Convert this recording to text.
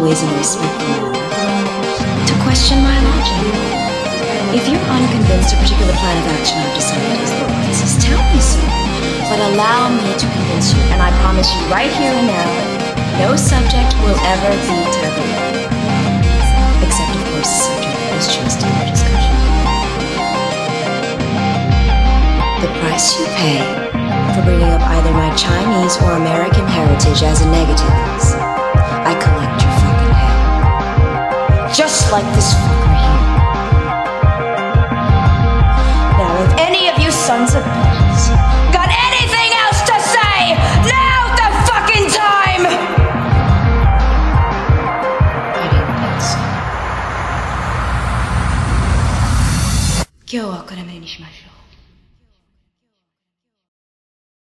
always in respectful to question my logic. If you're unconvinced a particular plan of action I've decided is the wisest, tell me so. But allow me to convince you, and I promise you right here and now, no subject will ever be taboo. Except, of course, the subject that was chosen for discussion. The price you pay for bringing up either my Chinese or American heritage as a negative Just like this fucker here. Now, if any of you sons of bitches got anything else to say, now's the fucking time! I didn't think so. 今日はこれまでにしましょう。